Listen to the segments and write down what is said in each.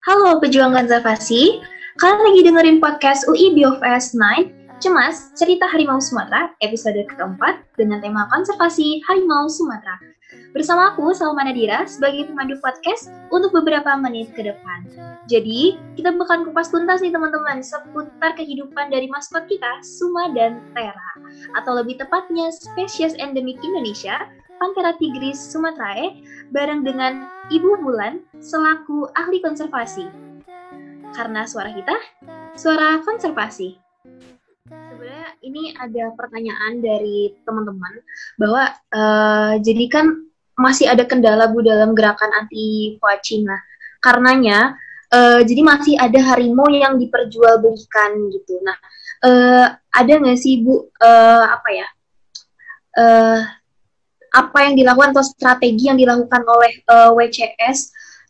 Halo pejuang konservasi, kalian lagi dengerin podcast UI BioFS 9, Cemas, Cerita Harimau Sumatera, episode keempat dengan tema konservasi harimau Sumatera. Bersama aku, Salma Nadira, sebagai pemandu podcast untuk beberapa menit ke depan. Jadi, kita bakal kupas tuntas nih teman-teman seputar kehidupan dari maskot kita, Suma dan Tera. Atau lebih tepatnya, spesies endemik Indonesia, Panthera tigris sumatrae bareng dengan Ibu Bulan selaku ahli konservasi. Karena suara kita, suara konservasi. Sebenarnya ini ada pertanyaan dari teman-teman bahwa uh, jadi kan masih ada kendala Bu dalam gerakan anti poaching. Nah, karenanya uh, jadi masih ada harimau yang diperjualbelikan gitu. Nah, uh, ada nggak sih Bu uh, apa ya? Uh, apa yang dilakukan atau strategi yang dilakukan oleh uh, eh, WCS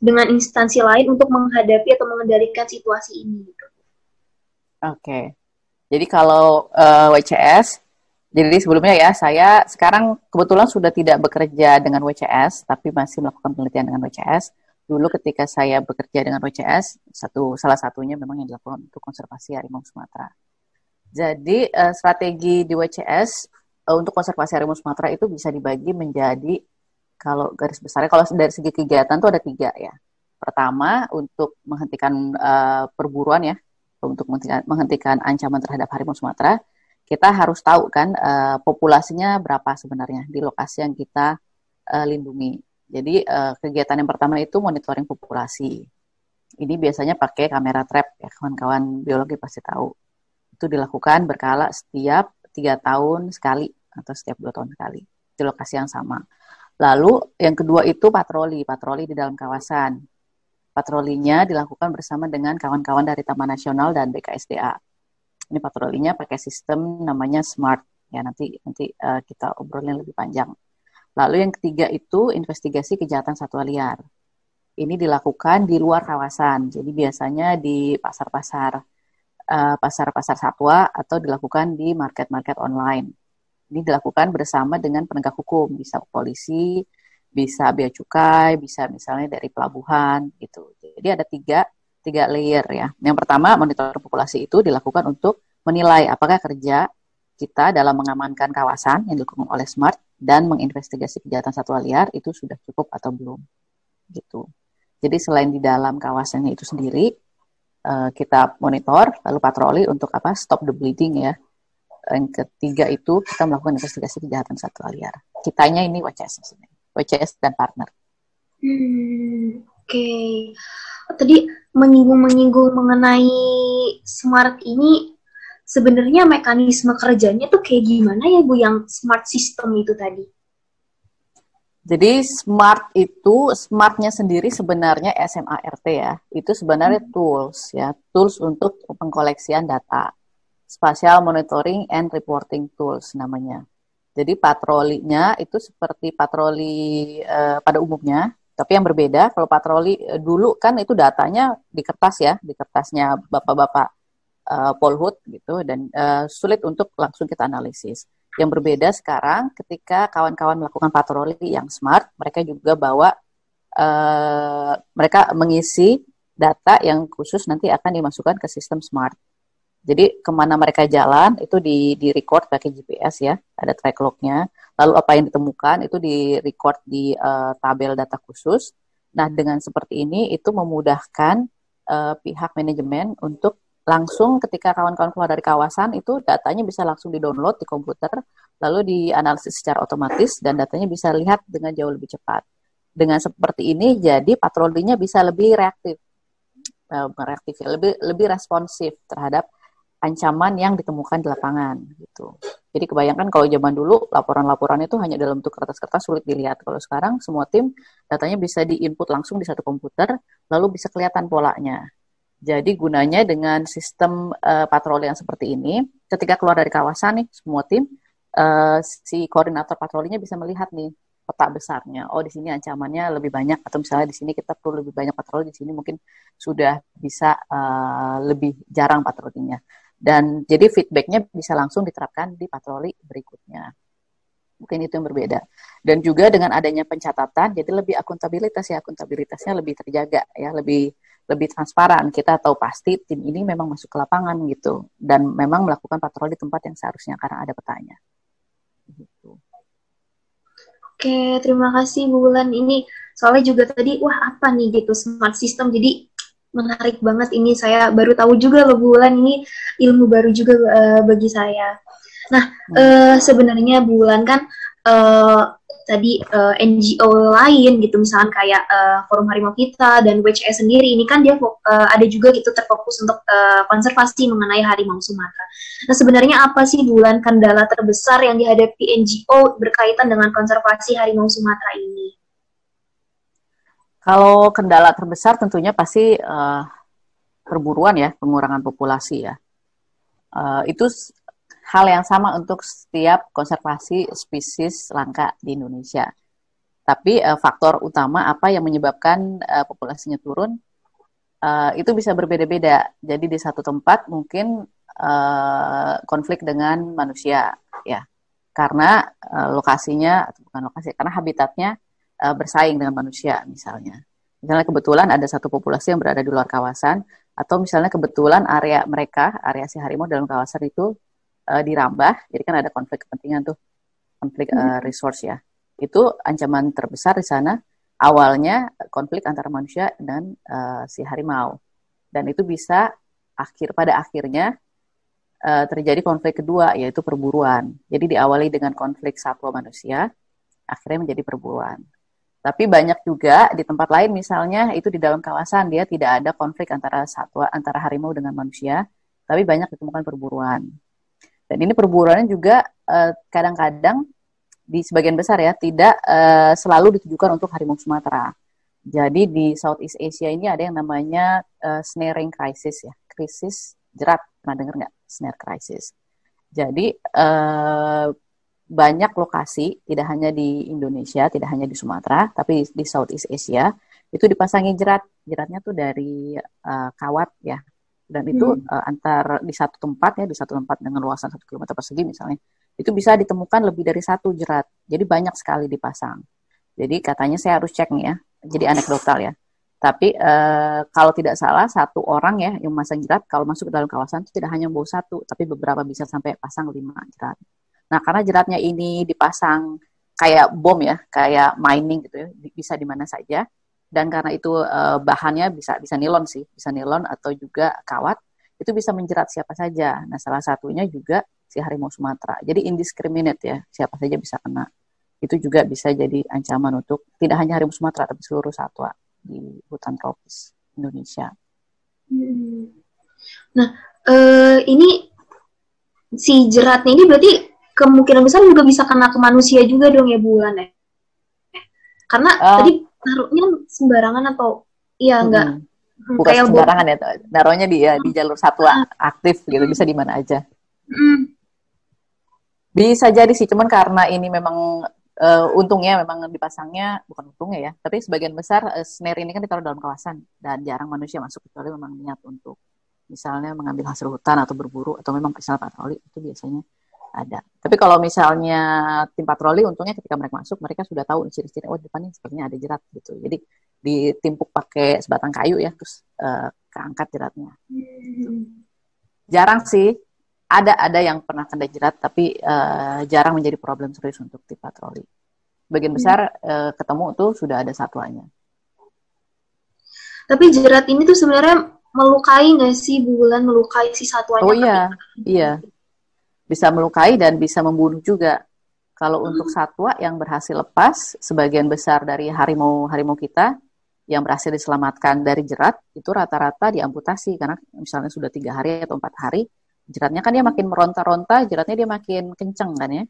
dengan instansi lain untuk menghadapi atau mengendalikan situasi ini gitu. Oke. Okay. Jadi kalau uh, eh, WCS jadi sebelumnya ya saya sekarang kebetulan sudah tidak bekerja dengan WCS tapi masih melakukan penelitian dengan WCS. Dulu ketika saya bekerja dengan WCS, satu salah satunya memang yang dilakukan untuk konservasi harimau Sumatera. Jadi uh, strategi di WCS uh, untuk konservasi harimau Sumatera itu bisa dibagi menjadi kalau garis besarnya kalau dari segi kegiatan tuh ada tiga ya. Pertama untuk menghentikan uh, perburuan ya, untuk menghentikan, menghentikan ancaman terhadap harimau Sumatera, kita harus tahu kan uh, populasinya berapa sebenarnya di lokasi yang kita uh, lindungi. Jadi uh, kegiatan yang pertama itu monitoring populasi. Ini biasanya pakai kamera trap ya kawan-kawan biologi pasti tahu. Itu dilakukan berkala setiap tiga tahun sekali atau setiap dua tahun sekali di lokasi yang sama. Lalu yang kedua itu patroli, patroli di dalam kawasan. Patrolinya dilakukan bersama dengan kawan-kawan dari Taman Nasional dan BKSDA. Ini patrolinya pakai sistem namanya SMART. Ya nanti nanti uh, kita obrolin lebih panjang. Lalu yang ketiga itu investigasi kejahatan satwa liar. Ini dilakukan di luar kawasan. Jadi biasanya di pasar-pasar uh, pasar-pasar satwa atau dilakukan di market-market online. Ini dilakukan bersama dengan penegak hukum, bisa polisi, bisa bea cukai, bisa misalnya dari pelabuhan gitu. Jadi ada tiga tiga layer ya. Yang pertama monitor populasi itu dilakukan untuk menilai apakah kerja kita dalam mengamankan kawasan yang dilakukan oleh Smart dan menginvestigasi kejahatan satwa liar itu sudah cukup atau belum gitu. Jadi selain di dalam kawasannya itu sendiri, uh, kita monitor lalu patroli untuk apa stop the bleeding ya. Yang ketiga itu kita melakukan investigasi kejahatan satwa liar kitanya ini WCS WCS dan partner. Hmm, oke. Okay. oh, tadi menyinggung-menyinggung mengenai smart ini sebenarnya mekanisme kerjanya tuh kayak gimana ya Bu yang smart system itu tadi jadi smart itu smartnya sendiri sebenarnya SMART ya. Itu sebenarnya hmm. tools ya, tools untuk pengkoleksian data. Spatial Monitoring and Reporting Tools namanya. Jadi patrolinya itu seperti patroli uh, pada umumnya, tapi yang berbeda kalau patroli uh, dulu kan itu datanya di kertas ya, di kertasnya bapak-bapak uh, Polhut gitu dan uh, sulit untuk langsung kita analisis. Yang berbeda sekarang ketika kawan-kawan melakukan patroli yang smart, mereka juga bawa uh, mereka mengisi data yang khusus nanti akan dimasukkan ke sistem smart. Jadi ke mana mereka jalan itu di di record pakai GPS ya, ada track lognya. Lalu apa yang ditemukan itu di record di uh, tabel data khusus. Nah dengan seperti ini itu memudahkan uh, pihak manajemen untuk langsung ketika kawan-kawan keluar dari kawasan itu datanya bisa langsung di-download di komputer, lalu dianalisis secara otomatis dan datanya bisa lihat dengan jauh lebih cepat. Dengan seperti ini jadi patrolinya bisa lebih reaktif, uh, reaktif ya, lebih lebih responsif terhadap ancaman yang ditemukan di lapangan gitu. Jadi kebayangkan kalau zaman dulu laporan-laporan itu hanya dalam bentuk kertas-kertas sulit dilihat. Kalau sekarang semua tim datanya bisa diinput langsung di satu komputer, lalu bisa kelihatan polanya. Jadi gunanya dengan sistem uh, patroli yang seperti ini, ketika keluar dari kawasan nih, semua tim, uh, si koordinator patrolinya bisa melihat nih peta besarnya. Oh di sini ancamannya lebih banyak, atau misalnya di sini kita perlu lebih banyak patroli, di sini mungkin sudah bisa uh, lebih jarang patrolinya. Dan jadi feedbacknya bisa langsung diterapkan di patroli berikutnya. Mungkin itu yang berbeda. Dan juga dengan adanya pencatatan, jadi lebih akuntabilitas ya, akuntabilitasnya lebih terjaga ya, lebih lebih transparan. Kita tahu pasti tim ini memang masuk ke lapangan gitu dan memang melakukan patroli di tempat yang seharusnya karena ada petanya. Gitu. Oke, terima kasih Bu Bulan. Ini soalnya juga tadi wah apa nih gitu smart system. Jadi menarik banget ini saya baru tahu juga loh Bu Bulan ini ilmu baru juga uh, bagi saya. Nah, hmm. uh, sebenarnya Bu Bulan kan uh, tadi uh, eh, NGO lain gitu misalkan kayak uh, Forum Harimau Kita dan WCS sendiri ini kan dia uh, ada juga gitu terfokus untuk uh, konservasi mengenai harimau Sumatera. Nah sebenarnya apa sih bulan kendala terbesar yang dihadapi NGO berkaitan dengan konservasi harimau Sumatera ini? Kalau kendala terbesar tentunya pasti uh, perburuan ya, pengurangan populasi ya. Uh, itu hal yang sama untuk setiap konservasi spesies langka di Indonesia. Tapi uh, faktor utama apa yang menyebabkan uh, populasinya turun uh, itu bisa berbeda-beda. Jadi di satu tempat mungkin uh, konflik dengan manusia, ya, karena uh, lokasinya bukan lokasi, karena habitatnya uh, bersaing dengan manusia, misalnya. Misalnya kebetulan ada satu populasi yang berada di luar kawasan, atau misalnya kebetulan area mereka, area si harimau dalam kawasan itu uh, dirambah, jadi kan ada konflik kepentingan tuh, konflik uh, resource ya. Itu ancaman terbesar di sana. Awalnya konflik antara manusia dan uh, si harimau, dan itu bisa akhir pada akhirnya uh, terjadi konflik kedua yaitu perburuan. Jadi diawali dengan konflik satwa manusia, akhirnya menjadi perburuan. Tapi banyak juga di tempat lain misalnya itu di dalam kawasan dia tidak ada konflik antara satwa antara harimau dengan manusia, tapi banyak ditemukan perburuan. Dan ini perburuannya juga eh, kadang-kadang di sebagian besar ya tidak uh, selalu ditujukan untuk harimau Sumatera. Jadi di Southeast Asia ini ada yang namanya uh, snaring crisis ya, krisis jerat. Pernah dengar nggak snare crisis? Jadi banyak lokasi, tidak hanya di Indonesia, tidak hanya di Sumatera, tapi di Southeast Asia itu dipasangi jerat. Jeratnya tuh dari kawat ya, dan itu hmm. uh, antar di satu tempat ya di satu tempat dengan luasan satu kilometer persegi misalnya itu bisa ditemukan lebih dari satu jerat. Jadi banyak sekali dipasang. Jadi katanya saya harus cek nih ya jadi anekdotal ya. Tapi uh, kalau tidak salah satu orang ya yang memasang jerat kalau masuk ke dalam kawasan itu tidak hanya bawa satu tapi beberapa bisa sampai pasang lima jerat. Nah karena jeratnya ini dipasang kayak bom ya kayak mining gitu ya bisa di mana saja dan karena itu uh, bahannya bisa bisa nilon sih, bisa nilon atau juga kawat, itu bisa menjerat siapa saja. Nah, salah satunya juga si harimau Sumatera. Jadi indiscriminate ya, siapa saja bisa kena. Itu juga bisa jadi ancaman untuk tidak hanya harimau Sumatera tapi seluruh satwa di hutan tropis Indonesia. Hmm. Nah, uh, ini si jeratnya ini berarti kemungkinan besar juga bisa kena ke manusia juga dong ya bulan ya? Karena uh, tadi naruhnya sembarangan atau iya enggak hmm. bukan kayak sembarangan ya naruhnya di ya, di jalur satwa hmm. aktif gitu bisa di mana aja hmm. bisa jadi sih cuman karena ini memang uh, untungnya memang dipasangnya bukan untungnya ya tapi sebagian besar uh, snare ini kan ditaruh dalam kawasan dan jarang manusia masuk kecuali memang niat untuk misalnya mengambil hasil hutan atau berburu atau memang misalnya patroli itu biasanya ada. Tapi kalau misalnya tim patroli, untungnya ketika mereka masuk, mereka sudah tahu ciri-ciri, oh depannya sepertinya ada jerat gitu. Jadi ditimpuk pakai sebatang kayu ya, terus uh, keangkat jeratnya. Hmm. Jarang sih, ada ada yang pernah kena jerat, tapi uh, jarang menjadi problem serius untuk tim patroli. Bagian besar uh, ketemu tuh sudah ada satuannya. Tapi jerat ini tuh sebenarnya melukai nggak sih bulan melukai si satuannya? Oh iya, iya bisa melukai dan bisa membunuh juga. Kalau untuk satwa yang berhasil lepas, sebagian besar dari harimau-harimau kita yang berhasil diselamatkan dari jerat itu rata-rata diamputasi karena misalnya sudah tiga hari atau empat hari jeratnya kan dia makin meronta-ronta, jeratnya dia makin kencang kan ya.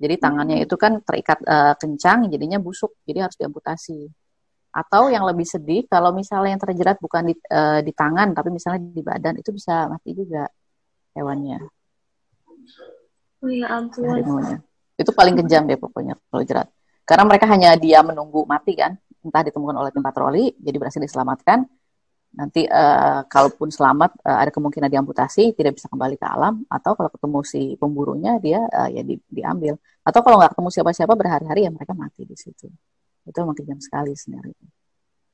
Jadi tangannya itu kan terikat uh, kencang, jadinya busuk, jadi harus diamputasi. Atau yang lebih sedih, kalau misalnya yang terjerat bukan di, uh, di tangan, tapi misalnya di badan, itu bisa mati juga hewannya. Oh ya ampun. Itu paling kejam deh pokoknya kalau jerat. Karena mereka hanya dia menunggu mati kan, entah ditemukan oleh tim patroli, jadi berhasil diselamatkan. Nanti uh, kalaupun selamat uh, ada kemungkinan diamputasi, tidak bisa kembali ke alam, atau kalau ketemu si pemburunya dia uh, ya di, diambil. Atau kalau nggak ketemu siapa-siapa berhari-hari ya mereka mati di situ. Itu memang kejam sekali sebenarnya.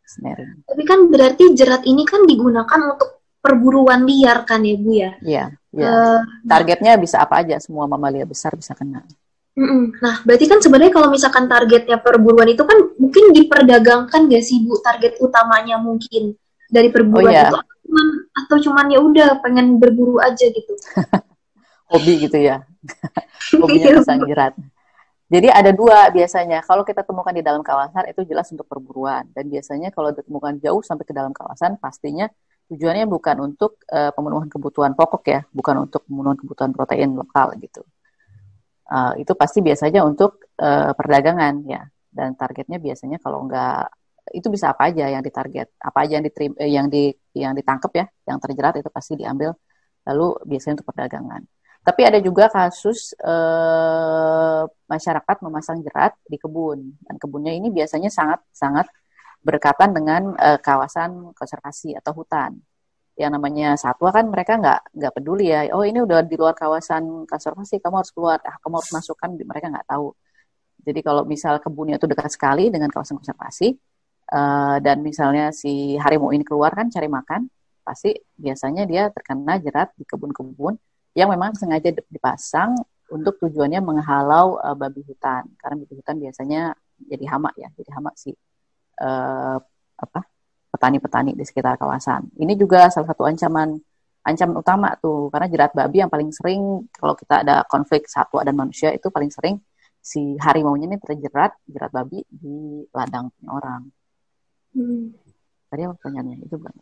snaring. Tapi kan berarti jerat ini kan digunakan untuk perburuan liar kan ya Bu ya? Iya, iya. Uh, Targetnya bisa apa aja, semua mamalia besar bisa kena. Nah, berarti kan sebenarnya kalau misalkan targetnya perburuan itu kan mungkin diperdagangkan gak sih Bu target utamanya mungkin dari perburuan oh, iya. itu atau cuman, atau cuman ya udah pengen berburu aja gitu. Hobi gitu ya. Hobinya pasang jerat. Jadi ada dua biasanya. Kalau kita temukan di dalam kawasan itu jelas untuk perburuan dan biasanya kalau ditemukan jauh sampai ke dalam kawasan pastinya tujuannya bukan untuk uh, pemenuhan kebutuhan pokok ya, bukan untuk pemenuhan kebutuhan protein lokal gitu. Uh, itu pasti biasanya untuk uh, perdagangan ya dan targetnya biasanya kalau enggak itu bisa apa aja yang ditarget apa aja yang diterim, eh, yang di yang ditangkap ya yang terjerat itu pasti diambil lalu biasanya untuk perdagangan. Tapi ada juga kasus eh, masyarakat memasang jerat di kebun dan kebunnya ini biasanya sangat sangat berkaitan dengan eh, kawasan konservasi atau hutan. Yang namanya satwa kan mereka nggak nggak peduli ya oh ini udah di luar kawasan konservasi kamu harus keluar. Ah, kamu harus masukkan mereka nggak tahu. Jadi kalau misal kebunnya itu dekat sekali dengan kawasan konservasi uh, dan misalnya si harimau ini keluar kan cari makan pasti biasanya dia terkena jerat di kebun-kebun yang memang sengaja dipasang untuk tujuannya menghalau uh, babi hutan. Karena babi hutan biasanya jadi hama ya jadi hama si uh, apa petani-petani di sekitar kawasan. Ini juga salah satu ancaman ancaman utama tuh karena jerat babi yang paling sering kalau kita ada konflik satwa dan manusia itu paling sering si harimau ini terjerat jerat babi di ladang orang. Hmm. Tadi apa pertanyaannya itu bukan?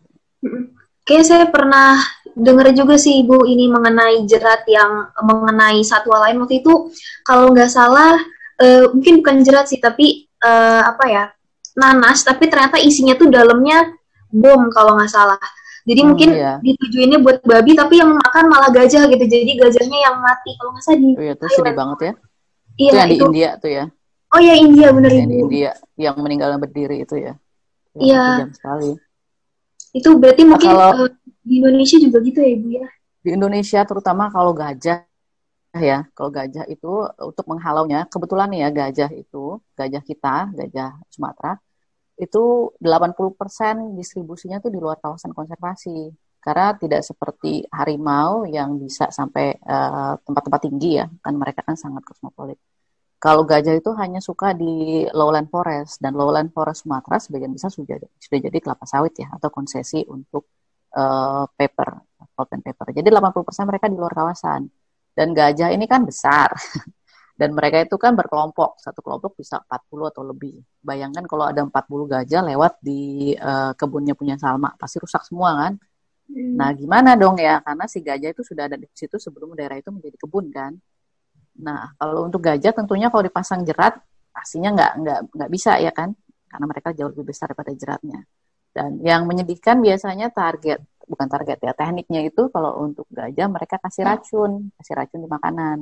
Hmm. Kayak saya pernah dengar juga sih ibu ini mengenai jerat yang mengenai satwa lain waktu itu kalau nggak salah uh, mungkin bukan jerat sih tapi uh, apa ya nanas tapi ternyata isinya tuh dalamnya bom kalau nggak salah. Jadi hmm, mungkin iya. ditujuinnya buat babi tapi yang makan malah gajah gitu. Jadi gajahnya yang mati kalau nggak salah di oh, iya, itu sedih banget ya. Iya, itu yang itu. di India tuh ya. Oh ya India benar yang di India yang meninggal berdiri itu ya. Iya. sekali. Itu berarti mungkin kalau, uh, di Indonesia juga gitu ya ibu ya? Di Indonesia terutama kalau gajah ya. Kalau gajah itu untuk menghalaunya kebetulan nih ya gajah itu gajah kita gajah Sumatera itu 80% distribusinya tuh di luar kawasan konservasi. Karena tidak seperti harimau yang bisa sampai eh, tempat-tempat tinggi ya kan mereka kan sangat kosmopolit. Kalau gajah itu hanya suka di lowland forest dan lowland forest Sumatera sebagian besar sudah sudah jadi kelapa sawit ya atau konsesi untuk uh, paper pulp and paper. Jadi 80% mereka di luar kawasan dan gajah ini kan besar. Dan mereka itu kan berkelompok, satu kelompok bisa 40 atau lebih. Bayangkan kalau ada 40 gajah lewat di uh, kebunnya punya Salma, pasti rusak semua kan? Hmm. Nah, gimana dong ya? Karena si gajah itu sudah ada di situ sebelum daerah itu menjadi kebun kan. Nah, kalau untuk gajah tentunya kalau dipasang jerat pastinya nggak nggak nggak bisa ya kan? Karena mereka jauh lebih besar daripada jeratnya. Dan yang menyedihkan biasanya target bukan target ya tekniknya itu kalau untuk gajah mereka kasih racun kasih racun di makanan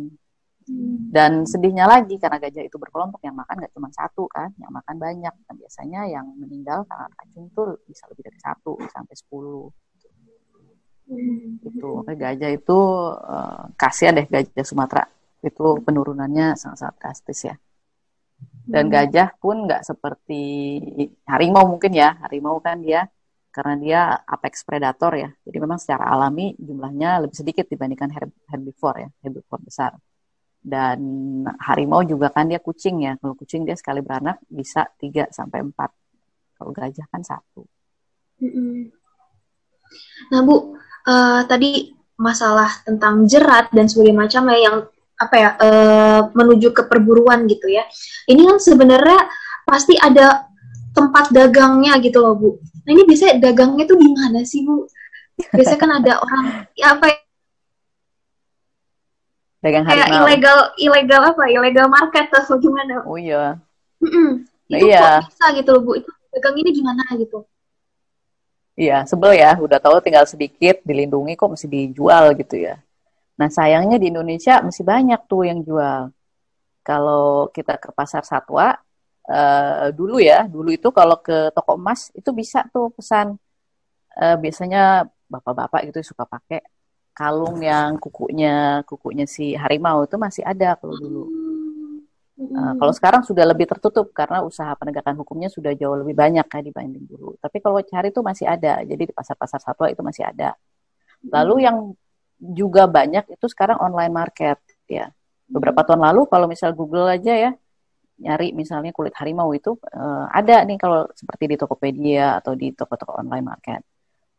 hmm. dan sedihnya lagi karena gajah itu berkelompok yang makan nggak cuma satu kan yang makan banyak dan biasanya yang meninggal karena racun tuh bisa lebih dari satu sampai sepuluh hmm. itu gajah itu uh, kasihan deh gajah Sumatera itu penurunannya sangat-sangat drastis ya dan hmm. gajah pun nggak seperti harimau mungkin ya harimau kan dia karena dia apex predator ya. Jadi memang secara alami jumlahnya lebih sedikit dibandingkan herbivore ya, herbivore besar. Dan harimau juga kan dia kucing ya. Kalau kucing dia sekali beranak bisa 3 sampai 4. Kalau gajah kan satu. Nah, Bu, uh, tadi masalah tentang jerat dan sebagainya macamnya yang apa ya uh, menuju ke perburuan gitu ya. Ini kan sebenarnya pasti ada tempat dagangnya gitu loh Bu. Nah ini biasanya dagangnya tuh di mana sih Bu? Biasanya kan ada orang ya apa ya? Dagang kayak ilegal ilegal apa? Ilegal market atau gimana? Oh iya. Mm -mm. Nah, itu iya. kok bisa gitu loh Bu? Itu dagang ini gimana gitu? Iya, sebel ya. Udah tahu tinggal sedikit dilindungi kok mesti dijual gitu ya. Nah sayangnya di Indonesia masih banyak tuh yang jual. Kalau kita ke pasar satwa, uh, dulu ya, dulu itu kalau ke toko emas itu bisa tuh pesan uh, biasanya bapak-bapak gitu suka pakai kalung yang kukunya kukunya si harimau itu masih ada kalau dulu. Uh, kalau sekarang sudah lebih tertutup karena usaha penegakan hukumnya sudah jauh lebih banyak ya dibanding dulu. Tapi kalau cari itu masih ada. Jadi di pasar-pasar satwa itu masih ada. Lalu yang juga banyak itu sekarang online market ya. Beberapa tahun lalu kalau misal Google aja ya nyari misalnya kulit harimau itu uh, ada nih kalau seperti di Tokopedia atau di toko-toko online market.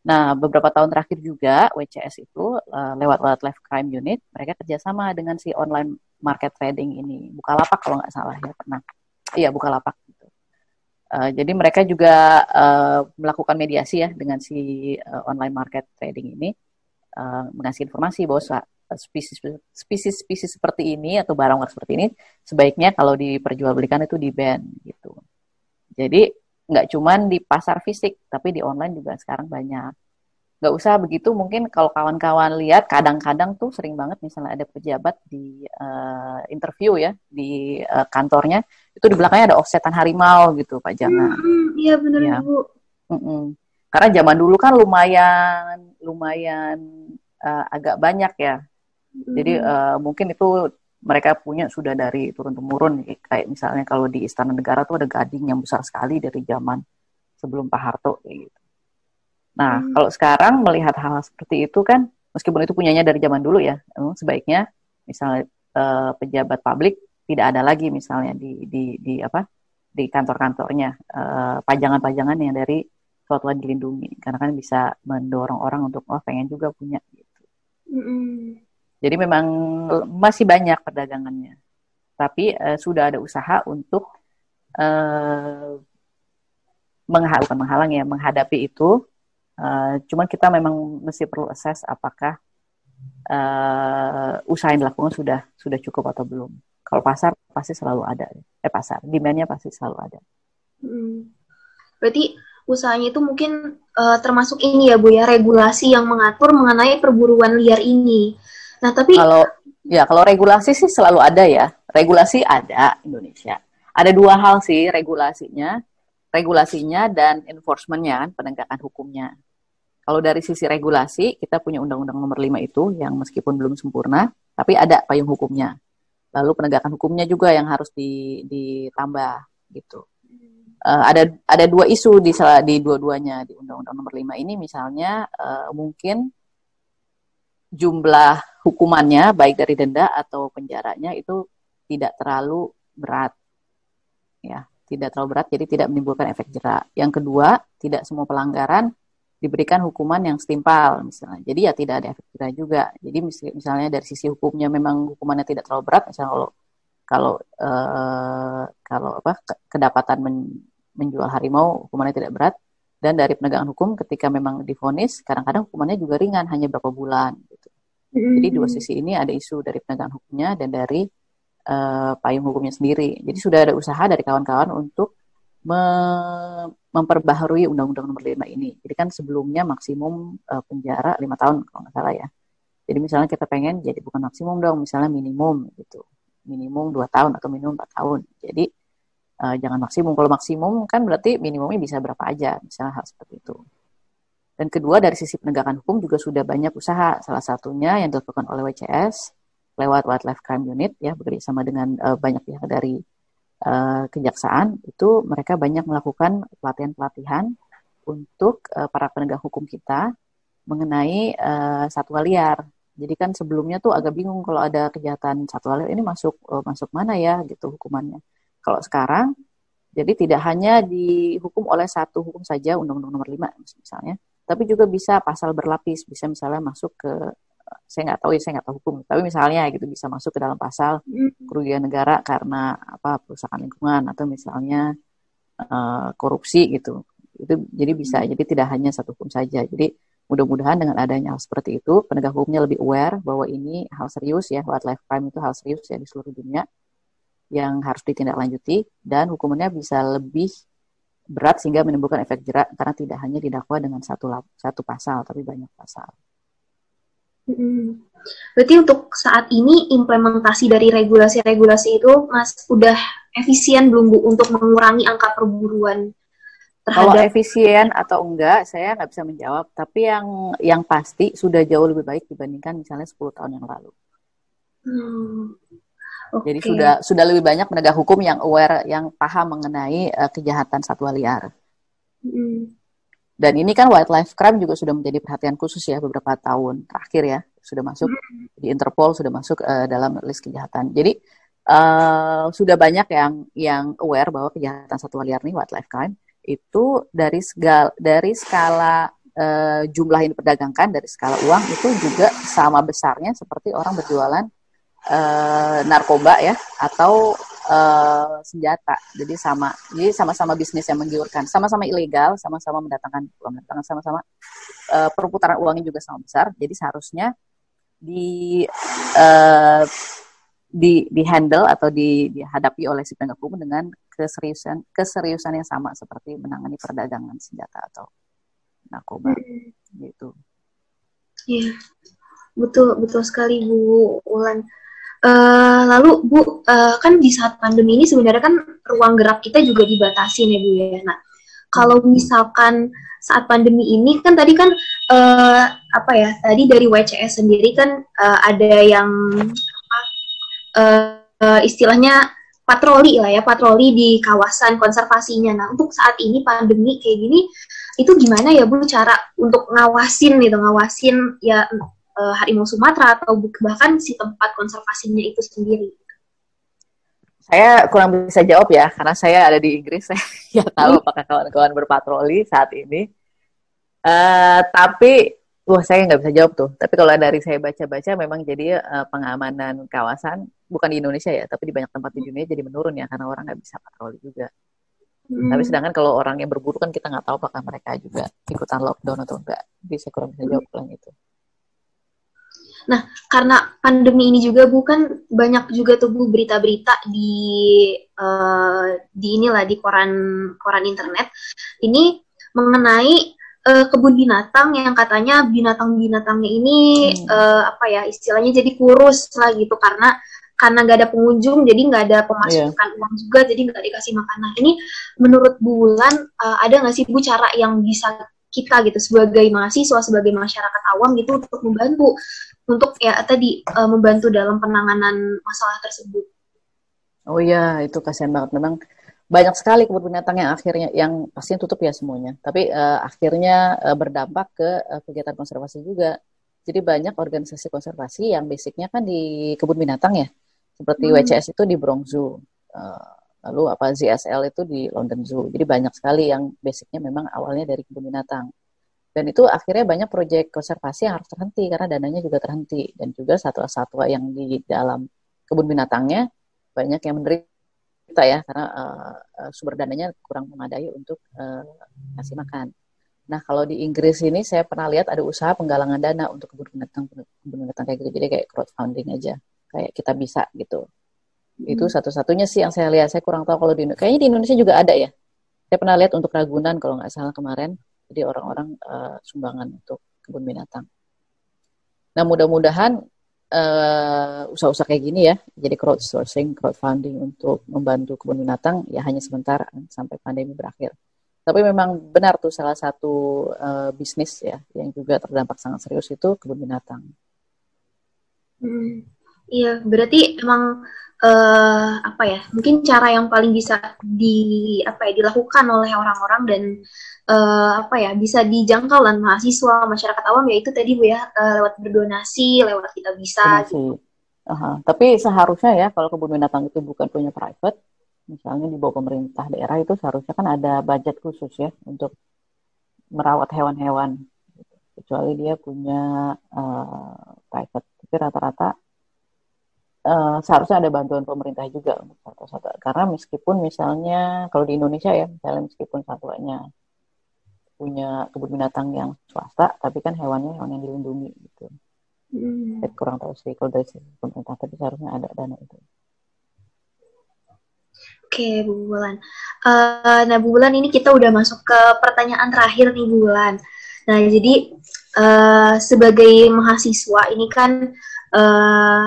Nah, beberapa tahun terakhir juga WCS itu uh, lewat Wildlife Crime Unit mereka kerjasama dengan si online market trading ini. buka lapak kalau nggak salah ya pernah. Iya, buka lapak gitu. Uh, jadi mereka juga uh, melakukan mediasi ya dengan si uh, online market trading ini, uh, mengasih informasi bahwa spesies-spesies seperti ini atau barang seperti ini sebaiknya kalau diperjualbelikan itu di ban gitu. Jadi nggak cuman di pasar fisik, tapi di online juga sekarang banyak. Nggak usah begitu, mungkin kalau kawan-kawan lihat, kadang-kadang tuh sering banget misalnya ada pejabat di uh, interview ya, di uh, kantornya, itu di belakangnya ada offsetan harimau gitu, Pak Jana. Hmm, iya benar ya. Bu. Mm -mm. Karena zaman dulu kan lumayan, lumayan uh, agak banyak ya. Jadi uh, mungkin itu mereka punya sudah dari turun temurun kayak misalnya kalau di Istana Negara tuh ada gading yang besar sekali dari zaman sebelum Pak Harto kayak gitu. Nah, hmm. kalau sekarang melihat hal, hal seperti itu kan meskipun itu punyanya dari zaman dulu ya, eh, sebaiknya misalnya uh, pejabat publik tidak ada lagi misalnya di di di apa? di kantor-kantornya uh, pajangan-pajangan yang dari suatu dilindungi karena kan bisa mendorong orang untuk oh pengen juga punya gitu. Hmm. Jadi memang masih banyak perdagangannya. Tapi uh, sudah ada usaha untuk uh, menghal menghalang ya, menghadapi itu. Uh, cuman kita memang mesti perlu assess apakah uh, usaha yang dilakukan sudah sudah cukup atau belum. Kalau pasar pasti selalu ada. Eh pasar, demandnya pasti selalu ada. Hmm. Berarti usahanya itu mungkin uh, termasuk ini ya Bu ya regulasi yang mengatur mengenai perburuan liar ini. Nah, tapi kalau ya kalau regulasi sih selalu ada ya. Regulasi ada Indonesia. Ada dua hal sih regulasinya, regulasinya dan enforcementnya kan penegakan hukumnya. Kalau dari sisi regulasi, kita punya Undang-Undang Nomor 5 itu yang meskipun belum sempurna, tapi ada payung hukumnya. Lalu penegakan hukumnya juga yang harus di, ditambah gitu. Uh, ada ada dua isu di salah di dua-duanya di Undang-Undang Nomor 5 ini misalnya uh, mungkin jumlah hukumannya baik dari denda atau penjaranya itu tidak terlalu berat. Ya tidak terlalu berat jadi tidak menimbulkan efek jerak. Yang kedua tidak semua pelanggaran diberikan hukuman yang setimpal misalnya. Jadi ya tidak ada efek jerak juga. Jadi misalnya dari sisi hukumnya memang hukumannya tidak terlalu berat misalnya kalau kalau uh, kalau apa kedapatan men, menjual harimau hukumannya tidak berat. Dan dari penegakan hukum ketika memang difonis kadang-kadang hukumannya juga ringan hanya berapa bulan jadi dua sisi ini ada isu dari penegakan hukumnya dan dari uh, payung hukumnya sendiri. Jadi sudah ada usaha dari kawan-kawan untuk me memperbaharui Undang-Undang Nomor 5 ini. Jadi kan sebelumnya maksimum uh, penjara lima tahun kalau nggak salah ya. Jadi misalnya kita pengen jadi bukan maksimum dong, misalnya minimum gitu, minimum dua tahun atau minimum empat tahun. Jadi uh, jangan maksimum. Kalau maksimum kan berarti minimumnya bisa berapa aja, misalnya hal seperti itu. Dan kedua dari sisi penegakan hukum juga sudah banyak usaha. Salah satunya yang dilakukan oleh WCS lewat Wildlife Crime Unit ya bekerjasama dengan uh, banyak pihak dari uh, kejaksaan itu mereka banyak melakukan pelatihan-pelatihan untuk uh, para penegak hukum kita mengenai uh, satwa liar. Jadi kan sebelumnya tuh agak bingung kalau ada kejahatan satwa liar ini masuk uh, masuk mana ya gitu hukumannya. Kalau sekarang jadi tidak hanya dihukum oleh satu hukum saja Undang-Undang Nomor 5 misalnya, tapi juga bisa pasal berlapis bisa misalnya masuk ke saya nggak tahu ya saya nggak tahu hukum tapi misalnya gitu bisa masuk ke dalam pasal hmm. kerugian negara karena apa perusahaan lingkungan atau misalnya uh, korupsi gitu itu jadi bisa hmm. jadi tidak hanya satu hukum saja jadi mudah-mudahan dengan adanya hal seperti itu penegak hukumnya lebih aware bahwa ini hal serius ya wildlife crime itu hal serius ya di seluruh dunia yang harus ditindaklanjuti dan hukumannya bisa lebih berat sehingga menimbulkan efek jerak karena tidak hanya didakwa dengan satu satu pasal tapi banyak pasal. Hmm. Berarti untuk saat ini implementasi dari regulasi-regulasi itu mas udah efisien belum bu untuk mengurangi angka perburuan terhadap Kalau efisien atau enggak saya nggak bisa menjawab tapi yang yang pasti sudah jauh lebih baik dibandingkan misalnya 10 tahun yang lalu. Hmm. Okay. Jadi sudah sudah lebih banyak penegak hukum yang aware, yang paham mengenai uh, kejahatan satwa liar. Mm. Dan ini kan wildlife crime juga sudah menjadi perhatian khusus ya beberapa tahun terakhir ya sudah masuk mm. di Interpol sudah masuk uh, dalam list kejahatan. Jadi uh, sudah banyak yang yang aware bahwa kejahatan satwa liar ini wildlife crime itu dari skala dari skala uh, jumlah yang diperdagangkan dari skala uang itu juga sama besarnya seperti orang berjualan uh, narkoba ya atau uh, senjata. Jadi sama, jadi sama-sama bisnis yang menggiurkan, sama-sama ilegal, sama-sama mendatangkan uang, mendatangkan sama-sama uh, perputaran uangnya juga sama besar. Jadi seharusnya di uh, di di handle atau di dihadapi oleh si penegak hukum dengan keseriusan keseriusan yang sama seperti menangani perdagangan senjata atau narkoba hmm. gitu. Iya, betul betul sekali Bu Ulan. Uh, lalu Bu, uh, kan di saat pandemi ini sebenarnya kan ruang gerak kita juga dibatasi ya Bu ya. Nah, kalau misalkan saat pandemi ini kan tadi kan uh, apa ya? Tadi dari WCS sendiri kan uh, ada yang uh, istilahnya patroli lah ya, patroli di kawasan konservasinya. Nah, untuk saat ini pandemi kayak gini, itu gimana ya Bu cara untuk ngawasin gitu, ngawasin ya uh, harimau Sumatera atau bahkan si tempat konservasinya itu sendiri? Saya kurang bisa jawab ya, karena saya ada di Inggris, saya nggak tahu apakah kawan-kawan berpatroli saat ini. Uh, tapi Wah, saya nggak bisa jawab tuh. Tapi kalau dari saya baca-baca, memang jadi uh, pengamanan kawasan bukan di Indonesia ya, tapi di banyak tempat di dunia jadi menurun ya, karena orang nggak bisa patroli juga. Hmm. Tapi sedangkan kalau orang yang berburu kan kita nggak tahu apakah mereka juga ikutan lockdown atau enggak. Jadi saya kurang bisa jawab hmm. itu. Nah, karena pandemi ini juga bukan banyak juga tuh Bu berita-berita di uh, di inilah di koran koran internet ini mengenai uh, kebun binatang yang katanya binatang-binatangnya ini hmm. uh, apa ya istilahnya jadi kurus lah gitu karena karena nggak ada pengunjung jadi nggak ada pemasukan yeah. uang juga jadi nggak dikasih makanan ini menurut bulan uh, ada nggak sih bu cara yang bisa kita gitu sebagai mahasiswa sebagai masyarakat awam gitu untuk membantu untuk ya tadi uh, membantu dalam penanganan masalah tersebut. Oh iya itu kasihan banget. Memang banyak sekali kebun binatang yang akhirnya yang pasti tutup ya semuanya. Tapi uh, akhirnya uh, berdampak ke uh, kegiatan konservasi juga. Jadi banyak organisasi konservasi yang basicnya kan di kebun binatang ya. Seperti hmm. WCS itu di Bronx Zoo uh, lalu apa ZSL itu di London Zoo. Jadi banyak sekali yang basicnya memang awalnya dari kebun binatang. Dan itu akhirnya banyak proyek konservasi yang harus terhenti karena dananya juga terhenti. Dan juga satwa-satwa yang di dalam kebun binatangnya banyak yang menderita ya karena uh, sumber dananya kurang memadai untuk uh, ngasih makan. Nah kalau di Inggris ini saya pernah lihat ada usaha penggalangan dana untuk kebun binatang kebun binatang kayak gitu. Jadi kayak crowdfunding aja. Kayak kita bisa gitu. Hmm. Itu satu-satunya sih yang saya lihat. Saya kurang tahu kalau di kayaknya di Indonesia juga ada ya. Saya pernah lihat untuk Ragunan kalau nggak salah kemarin. Jadi orang-orang uh, sumbangan untuk kebun binatang. Nah mudah-mudahan uh, usaha-usaha kayak gini ya, jadi crowdsourcing, crowdfunding untuk membantu kebun binatang ya hanya sementara sampai pandemi berakhir. Tapi memang benar tuh salah satu uh, bisnis ya yang juga terdampak sangat serius itu kebun binatang. Hmm, iya, berarti emang uh, apa ya? Mungkin cara yang paling bisa di apa ya dilakukan oleh orang-orang dan uh, apa ya bisa dijangkau lah mahasiswa masyarakat awam yaitu tadi bu ya uh, lewat berdonasi lewat kita bisa gitu. uh Tapi seharusnya ya kalau kebun binatang itu bukan punya private, misalnya di bawah pemerintah daerah itu seharusnya kan ada budget khusus ya untuk merawat hewan-hewan. Kecuali dia punya uh, private, tapi rata-rata uh, seharusnya ada bantuan pemerintah juga untuk satu-satu. Karena meskipun misalnya kalau di Indonesia ya, misalnya meskipun satuannya punya kebun binatang yang swasta, tapi kan hewannya hewan yang dilindungi gitu. Hmm. Saya kurang tahu sih kalau dari pemerintah, tapi seharusnya ada dana itu. Oke, Bu Bulan. Uh, nah, Bu Bulan ini kita udah masuk ke pertanyaan terakhir nih, Bu Bulan. Nah, jadi uh, sebagai mahasiswa ini kan uh,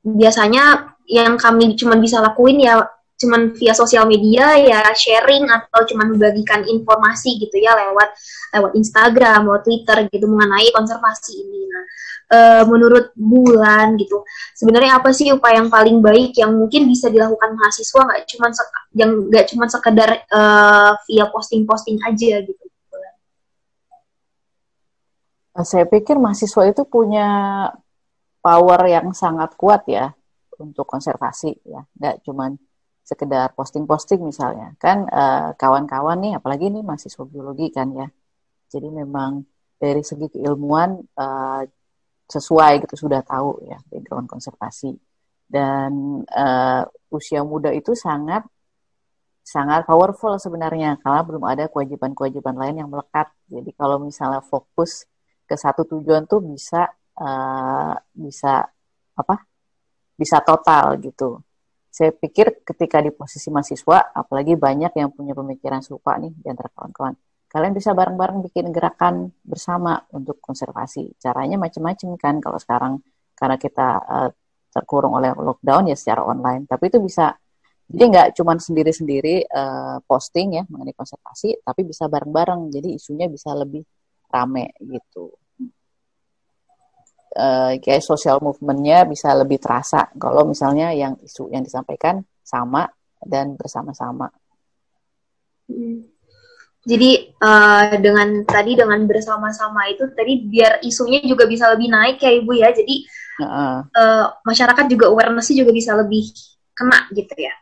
biasanya yang kami cuma bisa lakuin ya cuman via sosial media ya sharing atau cuman membagikan informasi gitu ya lewat lewat Instagram, lewat Twitter gitu mengenai konservasi ini. Nah, uh, menurut Bulan gitu, sebenarnya apa sih upaya yang paling baik yang mungkin bisa dilakukan mahasiswa nggak cuma yang nggak cuma sekedar uh, via posting-posting aja gitu? Saya pikir mahasiswa itu punya power yang sangat kuat ya untuk konservasi ya, nggak cuma sekedar posting-posting misalnya. Kan eh, kawan-kawan nih apalagi ini mahasiswa biologi kan ya. Jadi memang dari segi keilmuan uh, sesuai gitu sudah tahu ya background konservasi. Dan uh, usia muda itu sangat sangat powerful sebenarnya karena belum ada kewajiban-kewajiban lain yang melekat. Jadi kalau misalnya fokus ke satu tujuan tuh bisa uh, bisa apa bisa total gitu saya pikir ketika di posisi mahasiswa, apalagi banyak yang punya pemikiran serupa nih di antara kawan-kawan, kalian bisa bareng-bareng bikin gerakan bersama untuk konservasi. Caranya macam-macam kan kalau sekarang karena kita uh, terkurung oleh lockdown ya secara online. Tapi itu bisa jadi nggak cuma sendiri-sendiri uh, posting ya mengenai konservasi, tapi bisa bareng-bareng. Jadi isunya bisa lebih rame gitu uh, kayak social movementnya bisa lebih terasa kalau misalnya yang isu yang disampaikan sama dan bersama-sama. Hmm. Jadi uh, dengan tadi dengan bersama-sama itu tadi biar isunya juga bisa lebih naik ya ibu ya. Jadi uh-uh. uh, masyarakat juga awarenessnya juga bisa lebih kena gitu ya.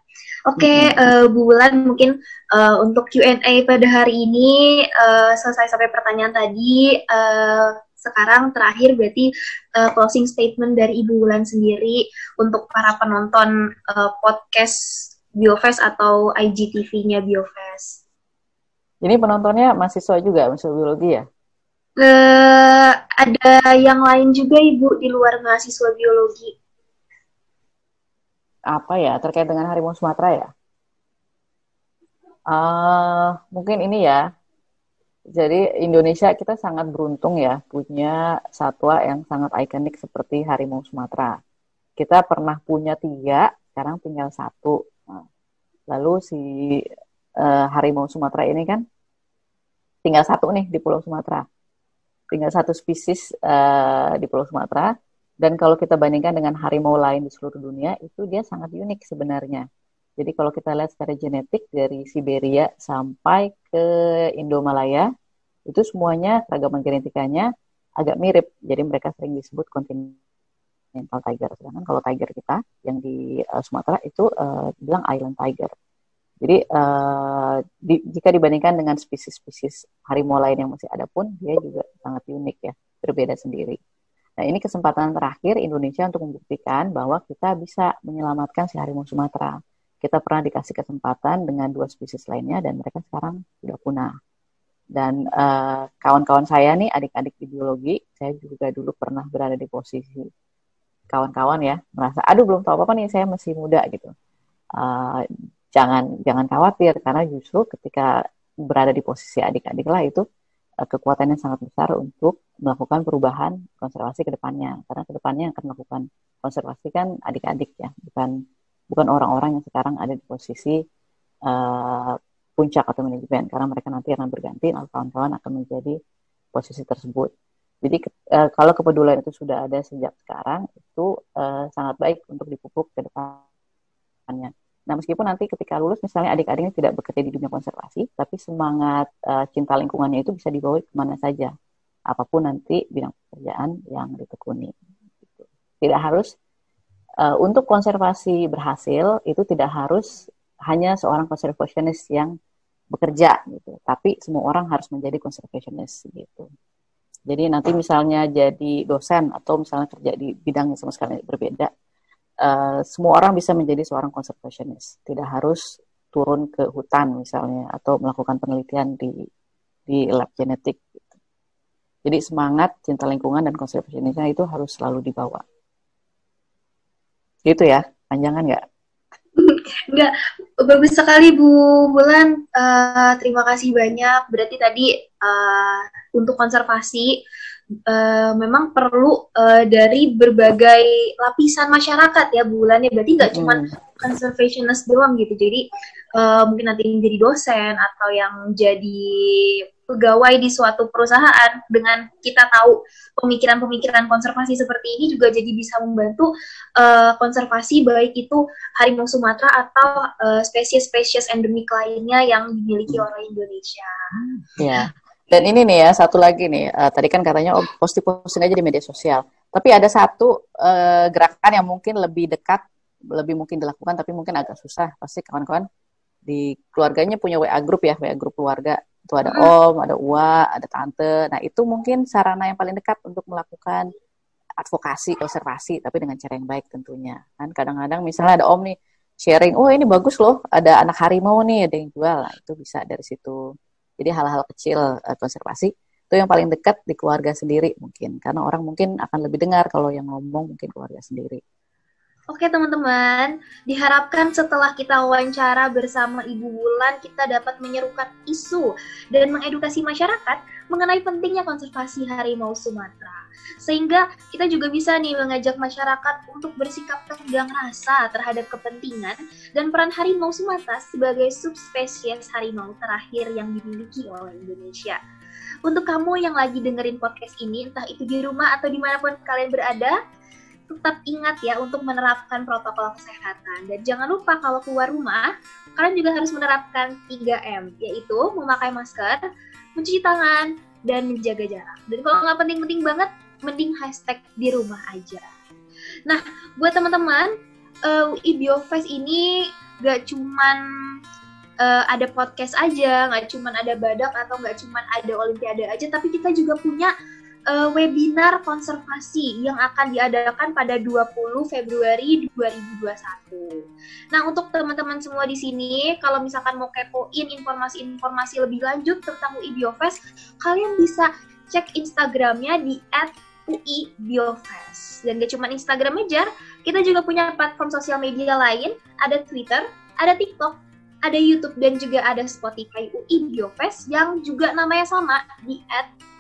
Oke, okay, uh, Bu Bulan mungkin uh, untuk Q&A pada hari ini uh, selesai sampai pertanyaan tadi. Uh, sekarang terakhir berarti uh, closing statement dari Ibu Wulan sendiri untuk para penonton uh, podcast Biofest atau IGTV-nya Biofest. Ini penontonnya mahasiswa juga, mahasiswa biologi ya? Uh, ada yang lain juga Ibu di luar mahasiswa biologi. Apa ya, terkait dengan Harimau Sumatera ya? Uh, mungkin ini ya, jadi Indonesia kita sangat beruntung ya punya satwa yang sangat ikonik seperti harimau Sumatera. Kita pernah punya tiga, sekarang tinggal satu. Nah, lalu si uh, harimau Sumatera ini kan tinggal satu nih di Pulau Sumatera. Tinggal satu spesies uh, di Pulau Sumatera. Dan kalau kita bandingkan dengan harimau lain di seluruh dunia, itu dia sangat unik sebenarnya. Jadi kalau kita lihat secara genetik dari Siberia sampai ke Indomalaya, itu semuanya keragaman genetikanya agak mirip. Jadi mereka sering disebut continental tiger. Sedangkan kalau tiger kita yang di uh, Sumatera itu uh, bilang island tiger. Jadi uh, di, jika dibandingkan dengan spesies-spesies harimau lain yang masih ada pun, dia juga sangat unik ya, berbeda sendiri. Nah ini kesempatan terakhir Indonesia untuk membuktikan bahwa kita bisa menyelamatkan si harimau Sumatera kita pernah dikasih kesempatan dengan dua spesies lainnya dan mereka sekarang sudah punah. Dan eh, kawan-kawan saya nih, adik-adik di biologi, saya juga dulu pernah berada di posisi kawan-kawan ya, merasa, aduh belum tahu apa-apa nih, saya masih muda gitu. Uh, jangan jangan khawatir karena justru ketika berada di posisi adik-adik lah itu uh, kekuatan yang sangat besar untuk melakukan perubahan konservasi ke depannya. Karena ke depannya akan melakukan konservasi kan adik-adik ya, bukan bukan orang-orang yang sekarang ada di posisi uh, puncak atau manajemen karena mereka nanti akan berganti atau kawan-kawan akan menjadi posisi tersebut. Jadi uh, kalau kepedulian itu sudah ada sejak sekarang itu uh, sangat baik untuk dipupuk ke depannya. Nah meskipun nanti ketika lulus misalnya adik-adik ini tidak bekerja di dunia konservasi, tapi semangat uh, cinta lingkungannya itu bisa dibawa ke mana saja, apa pun nanti bidang pekerjaan yang ditekuni. Tidak harus uh, untuk konservasi berhasil itu tidak harus hanya seorang konservasionis yang bekerja gitu, tapi semua orang harus menjadi konservasionis gitu. Jadi nanti misalnya jadi dosen atau misalnya kerja di bidang yang sama sekali berbeda, uh, semua orang bisa menjadi seorang konservasionis. Tidak harus turun ke hutan misalnya atau melakukan penelitian di di lab genetik. Gitu. Jadi semangat cinta lingkungan dan konservasionisnya itu harus selalu dibawa. Gitu ya, panjangan nggak? Enggak, bagus sekali Bu Bulan. Uh, terima kasih banyak. Berarti tadi uh, untuk konservasi uh, memang perlu uh, dari berbagai lapisan masyarakat ya bulannya berarti nggak cuma conservationist doang gitu jadi uh, mungkin nanti yang jadi dosen atau yang jadi pegawai di suatu perusahaan dengan kita tahu pemikiran-pemikiran konservasi seperti ini juga jadi bisa membantu uh, konservasi baik itu harimau Sumatera atau spesies-spesies uh, endemik lainnya yang dimiliki hmm. oleh Indonesia. Ya. Dan ini nih ya satu lagi nih uh, tadi kan katanya oh, posting-posting aja di media sosial. Tapi ada satu uh, gerakan yang mungkin lebih dekat, lebih mungkin dilakukan tapi mungkin agak susah. Pasti kawan-kawan di keluarganya punya WA group ya, WA group keluarga itu ada hmm. om, ada uwa, ada tante. Nah itu mungkin sarana yang paling dekat untuk melakukan advokasi konservasi, tapi dengan cara yang baik tentunya. Kan kadang-kadang misalnya ada om nih sharing, oh ini bagus loh, ada anak harimau nih, ada yang jual, nah, itu bisa dari situ. Jadi hal-hal kecil uh, konservasi itu yang paling dekat di keluarga sendiri mungkin, karena orang mungkin akan lebih dengar kalau yang ngomong mungkin keluarga sendiri. Oke teman-teman, diharapkan setelah kita wawancara bersama Ibu Wulan, kita dapat menyerukan isu dan mengedukasi masyarakat mengenai pentingnya konservasi harimau Sumatera. Sehingga kita juga bisa nih mengajak masyarakat untuk bersikap tegang rasa terhadap kepentingan dan peran harimau Sumatera sebagai subspesies harimau terakhir yang dimiliki oleh Indonesia. Untuk kamu yang lagi dengerin podcast ini, entah itu di rumah atau di mana pun kalian berada, tetap ingat ya untuk menerapkan protokol kesehatan. Dan jangan lupa kalau keluar rumah, kalian juga harus menerapkan 3M, yaitu memakai masker, mencuci tangan, dan menjaga jarak. Dan kalau nggak penting-penting banget, mending hashtag di rumah aja. Nah, buat teman-teman, uh, UI Biofest ini gak cuman uh, ada podcast aja, nggak cuman ada badak atau nggak cuman ada olimpiade aja, tapi kita juga punya uh, webinar konservasi yang akan diadakan pada 20 Februari 2021. Nah, untuk teman-teman semua di sini, kalau misalkan mau kepoin informasi-informasi lebih lanjut tentang UI Biofest, kalian bisa cek Instagramnya di @UI_biofest. Dan gak cuma Instagram aja, kita juga punya platform sosial media lain, ada Twitter, ada TikTok, ada YouTube dan juga ada Spotify UI Biofest yang juga namanya sama di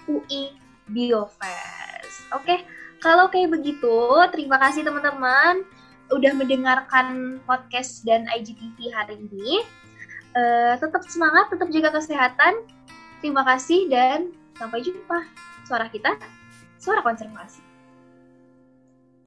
@UI Biofest. Oke, kalau kayak begitu, terima kasih teman-teman udah mendengarkan podcast dan IGTV hari ini. Uh, tetap semangat, tetap jaga kesehatan. Terima kasih dan sampai jumpa. Suara kita, suara konservasi.